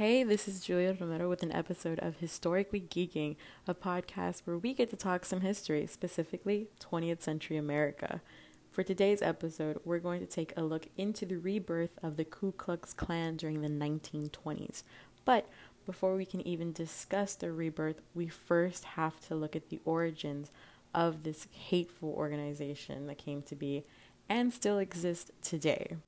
Hey, this is Julia Romero with an episode of Historically Geeking, a podcast where we get to talk some history, specifically 20th century America. For today's episode, we're going to take a look into the rebirth of the Ku Klux Klan during the 1920s. But before we can even discuss the rebirth, we first have to look at the origins of this hateful organization that came to be and still exists today.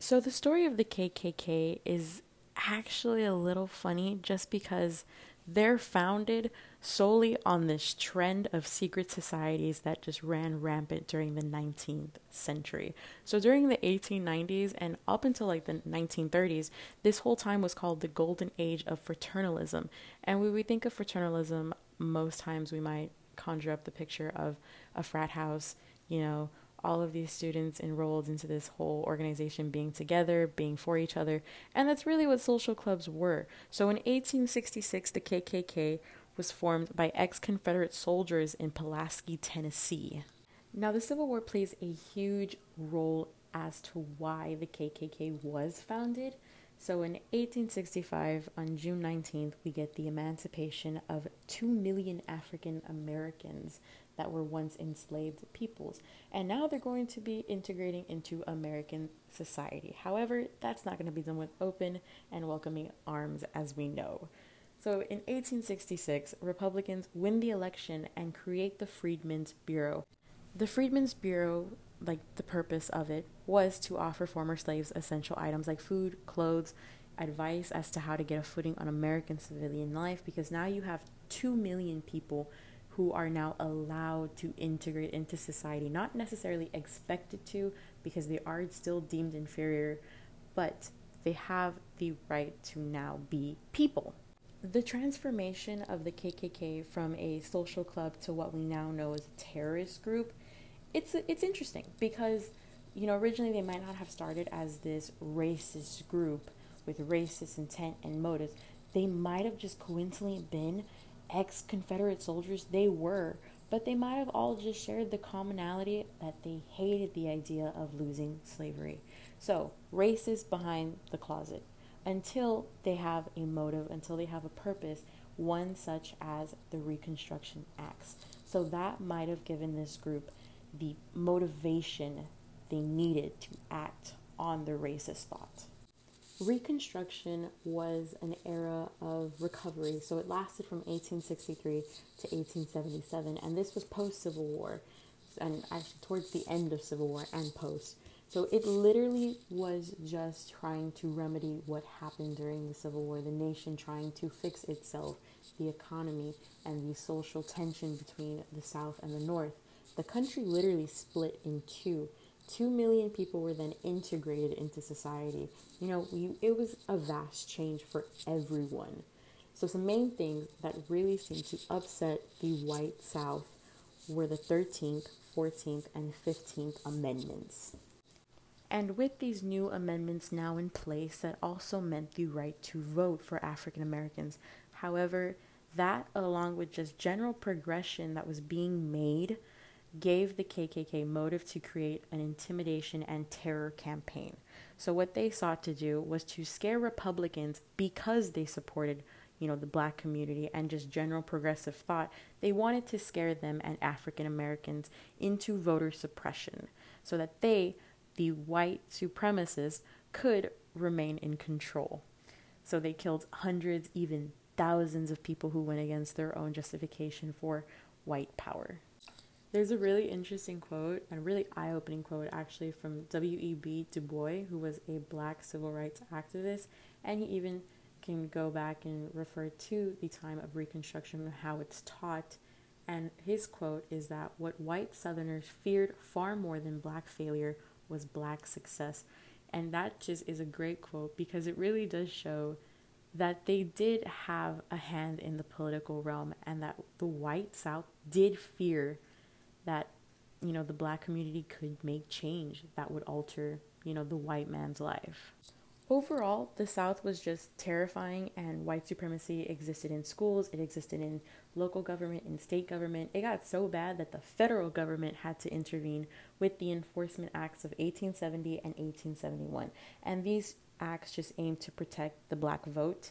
So, the story of the KKK is actually a little funny just because they're founded solely on this trend of secret societies that just ran rampant during the 19th century. So during the 1890s and up until like the 1930s, this whole time was called the golden age of fraternalism. And when we think of fraternalism, most times we might conjure up the picture of a frat house, you know, all of these students enrolled into this whole organization being together, being for each other, and that's really what social clubs were. So in 1866, the KKK was formed by ex Confederate soldiers in Pulaski, Tennessee. Now, the Civil War plays a huge role as to why the KKK was founded. So, in 1865, on June 19th, we get the emancipation of 2 million African Americans that were once enslaved peoples. And now they're going to be integrating into American society. However, that's not going to be done with open and welcoming arms as we know. So in 1866, Republicans win the election and create the Freedmen's Bureau. The Freedmen's Bureau, like the purpose of it, was to offer former slaves essential items like food, clothes, advice as to how to get a footing on American civilian life because now you have 2 million people who are now allowed to integrate into society, not necessarily expected to because they are still deemed inferior, but they have the right to now be people. The transformation of the KKK from a social club to what we now know as a terrorist group, it's it's interesting because you know originally they might not have started as this racist group with racist intent and motives. They might have just coincidentally been ex Confederate soldiers, they were, but they might have all just shared the commonality that they hated the idea of losing slavery. So, race behind the closet until they have a motive, until they have a purpose, one such as the Reconstruction Acts. So, that might have given this group the motivation they needed to act on their racist thought. Reconstruction was an era of recovery, so it lasted from 1863 to 1877, and this was post Civil War, and actually towards the end of Civil War and post. So it literally was just trying to remedy what happened during the Civil War, the nation trying to fix itself, the economy, and the social tension between the South and the North. The country literally split in two 2 million people were then integrated into society. You know, we, it was a vast change for everyone. So, some main things that really seemed to upset the white South were the 13th, 14th, and 15th Amendments. And with these new amendments now in place, that also meant the right to vote for African Americans. However, that, along with just general progression that was being made, gave the KKK motive to create an intimidation and terror campaign. So what they sought to do was to scare Republicans because they supported, you know, the black community and just general progressive thought. They wanted to scare them and African Americans into voter suppression so that they, the white supremacists, could remain in control. So they killed hundreds, even thousands of people who went against their own justification for white power. There's a really interesting quote and really eye opening quote actually from W.E.B. Du Bois, who was a black civil rights activist, and he even can go back and refer to the time of Reconstruction and how it's taught. And his quote is that what white Southerners feared far more than black failure was black success. And that just is a great quote because it really does show that they did have a hand in the political realm and that the white South did fear that you know the black community could make change that would alter you know the white man's life. Overall the south was just terrifying and white supremacy existed in schools it existed in local government and state government. It got so bad that the federal government had to intervene with the enforcement acts of 1870 and 1871 and these acts just aimed to protect the black vote.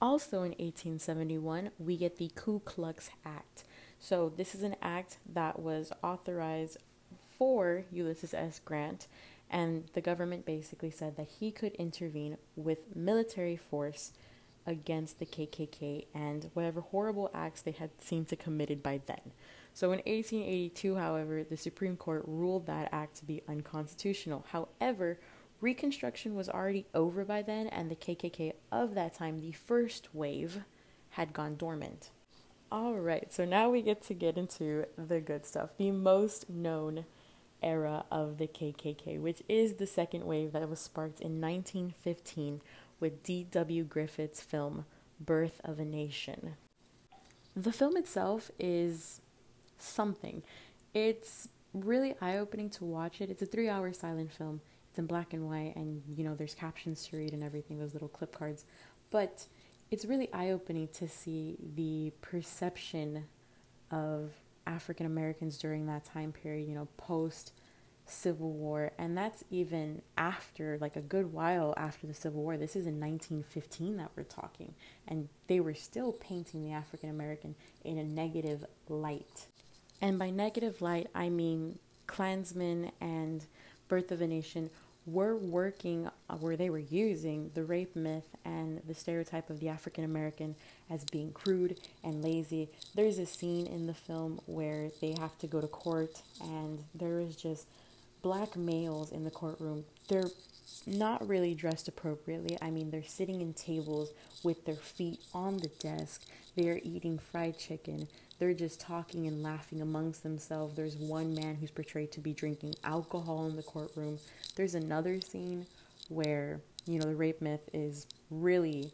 Also in 1871, we get the Ku Klux Act. So, this is an act that was authorized for Ulysses S. Grant, and the government basically said that he could intervene with military force against the KKK and whatever horrible acts they had seemed to committed by then. So in 1882, however, the Supreme Court ruled that act to be unconstitutional. However, Reconstruction was already over by then, and the KKK of that time, the first wave, had gone dormant. All right, so now we get to get into the good stuff. The most known era of the KKK, which is the second wave that was sparked in 1915 with D.W. Griffith's film Birth of a Nation. The film itself is something. It's really eye opening to watch it. It's a three hour silent film it's in black and white and you know there's captions to read and everything those little clip cards but it's really eye-opening to see the perception of african americans during that time period you know post civil war. And that's even after like a good while after the civil war. This is in 1915 that we're talking. And they were still painting the african american in a negative light. And by negative light i mean klansmen and birth of a nation were working uh, where they were using the rape myth and the stereotype of the African American as being crude and lazy. There's a scene in the film where they have to go to court and there is just black males in the courtroom. They're not really dressed appropriately. I mean, they're sitting in tables with their feet on the desk. They're eating fried chicken. They're just talking and laughing amongst themselves. There's one man who's portrayed to be drinking alcohol in the courtroom. There's another scene where, you know, the rape myth is really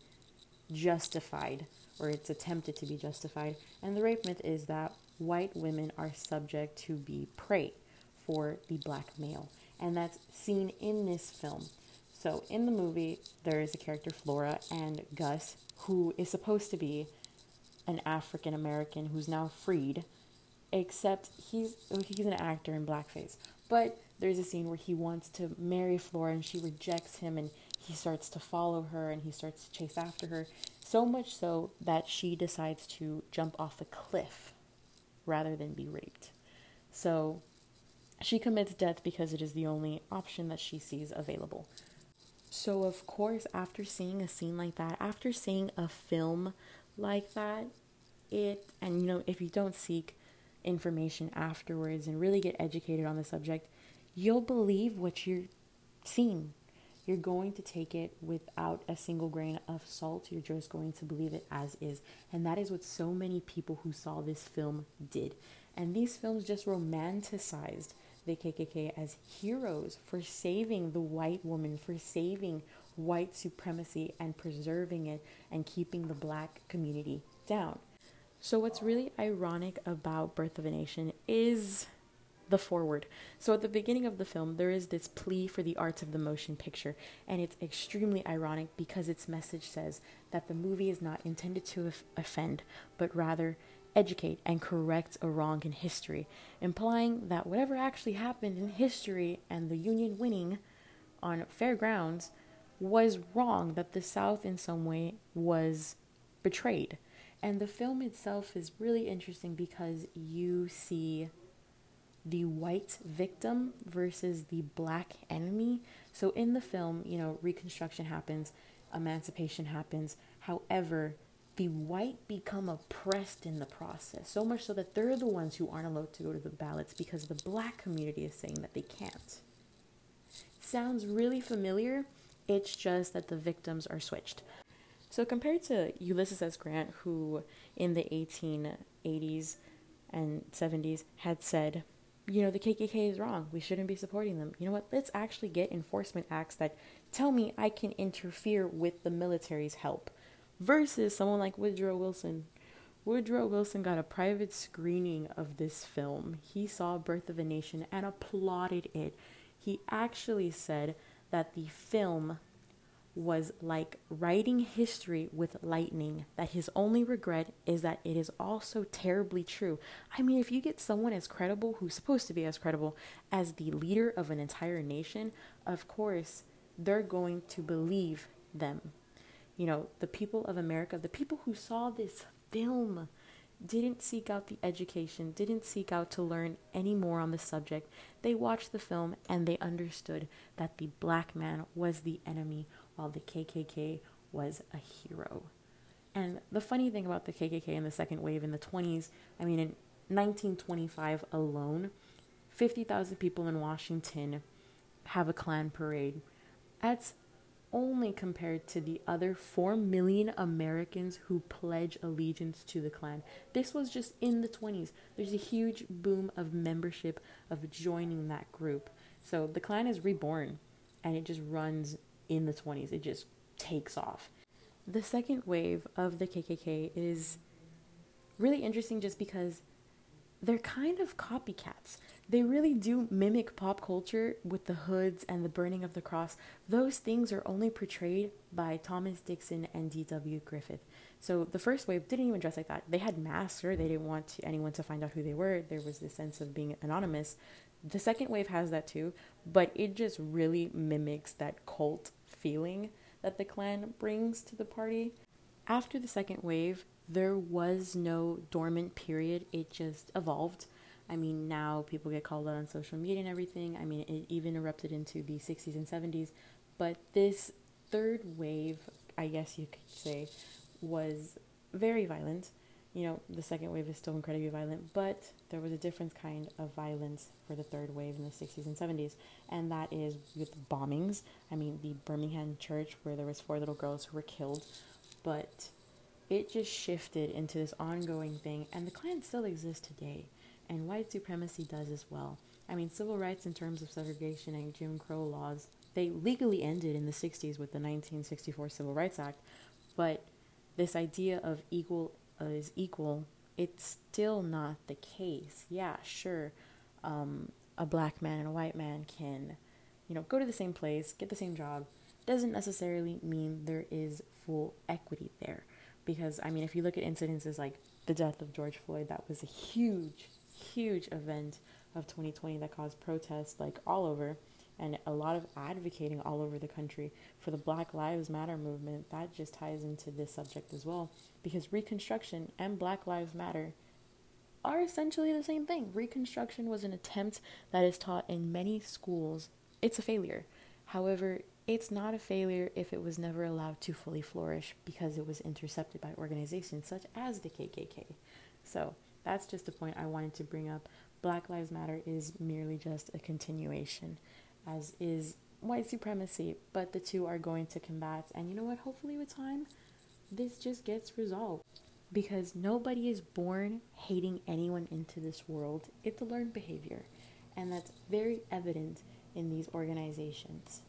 justified or it's attempted to be justified. And the rape myth is that white women are subject to be prey for the black male. And that's seen in this film. So in the movie, there is a character, Flora, and Gus, who is supposed to be an African American who's now freed, except he's he's an actor in blackface. But there's a scene where he wants to marry Flora and she rejects him and he starts to follow her and he starts to chase after her. So much so that she decides to jump off a cliff rather than be raped. So she commits death because it is the only option that she sees available. So, of course, after seeing a scene like that, after seeing a film like that, it, and you know, if you don't seek information afterwards and really get educated on the subject, you'll believe what you're seeing. You're going to take it without a single grain of salt. You're just going to believe it as is. And that is what so many people who saw this film did. And these films just romanticized the KKK as heroes for saving the white woman, for saving white supremacy and preserving it and keeping the black community down. So, what's really ironic about Birth of a Nation is the foreword. So, at the beginning of the film, there is this plea for the arts of the motion picture, and it's extremely ironic because its message says that the movie is not intended to offend, but rather educate and correct a wrong in history, implying that whatever actually happened in history and the Union winning on fair grounds was wrong, that the South in some way was betrayed. And the film itself is really interesting because you see the white victim versus the black enemy. So in the film, you know, reconstruction happens, emancipation happens. However, the white become oppressed in the process, so much so that they're the ones who aren't allowed to go to the ballots because the black community is saying that they can't. Sounds really familiar, it's just that the victims are switched. So, compared to Ulysses S. Grant, who in the 1880s and 70s had said, you know, the KKK is wrong. We shouldn't be supporting them. You know what? Let's actually get enforcement acts that tell me I can interfere with the military's help. Versus someone like Woodrow Wilson. Woodrow Wilson got a private screening of this film. He saw Birth of a Nation and applauded it. He actually said that the film was like writing history with lightning, that his only regret is that it is also terribly true. I mean, if you get someone as credible, who's supposed to be as credible, as the leader of an entire nation, of course, they're going to believe them. You know, the people of America, the people who saw this film, didn't seek out the education, didn't seek out to learn any more on the subject. They watched the film and they understood that the black man was the enemy while the KKK was a hero. And the funny thing about the KKK in the second wave in the 20s, I mean, in 1925 alone, 50,000 people in Washington have a Klan parade. That's only compared to the other 4 million Americans who pledge allegiance to the Klan. This was just in the 20s. There's a huge boom of membership, of joining that group. So the Klan is reborn and it just runs in the 20s. It just takes off. The second wave of the KKK is really interesting just because they're kind of copycats. They really do mimic pop culture with the hoods and the burning of the cross. Those things are only portrayed by Thomas Dixon and D.W. Griffith. So the first wave didn't even dress like that. They had masks, or they didn't want to, anyone to find out who they were. There was this sense of being anonymous. The second wave has that too, but it just really mimics that cult feeling that the Klan brings to the party. After the second wave, there was no dormant period, it just evolved. I mean, now people get called out on social media and everything. I mean, it even erupted into the 60s and 70s. But this third wave, I guess you could say, was very violent. You know, the second wave is still incredibly violent, but there was a different kind of violence for the third wave in the 60s and 70s, and that is with bombings. I mean, the Birmingham church where there was four little girls who were killed, but it just shifted into this ongoing thing, and the Klan still exists today, and white supremacy does as well. I mean, civil rights in terms of segregation and Jim Crow laws, they legally ended in the 60s with the 1964 Civil Rights Act, but this idea of equal uh, is equal, it's still not the case. Yeah, sure, um, a black man and a white man can, you know, go to the same place, get the same job, doesn't necessarily mean there is full equity there because I mean, if you look at incidences like the death of George Floyd, that was a huge, huge event of 2020 that caused protests like all over and a lot of advocating all over the country for the Black Lives Matter movement. That just ties into this subject as well because Reconstruction and Black Lives Matter are essentially the same thing. Reconstruction was an attempt that is taught in many schools. It's a failure. However, it's not a failure if it was never allowed to fully flourish because it was intercepted by organizations such as the KKK. So that's just a point I wanted to bring up. Black Lives Matter is merely just a continuation, as is white supremacy, but the two are going to combat. And you know what? Hopefully, with time, this just gets resolved. Because nobody is born hating anyone into this world, it's a learned behavior. And that's very evident in these organizations.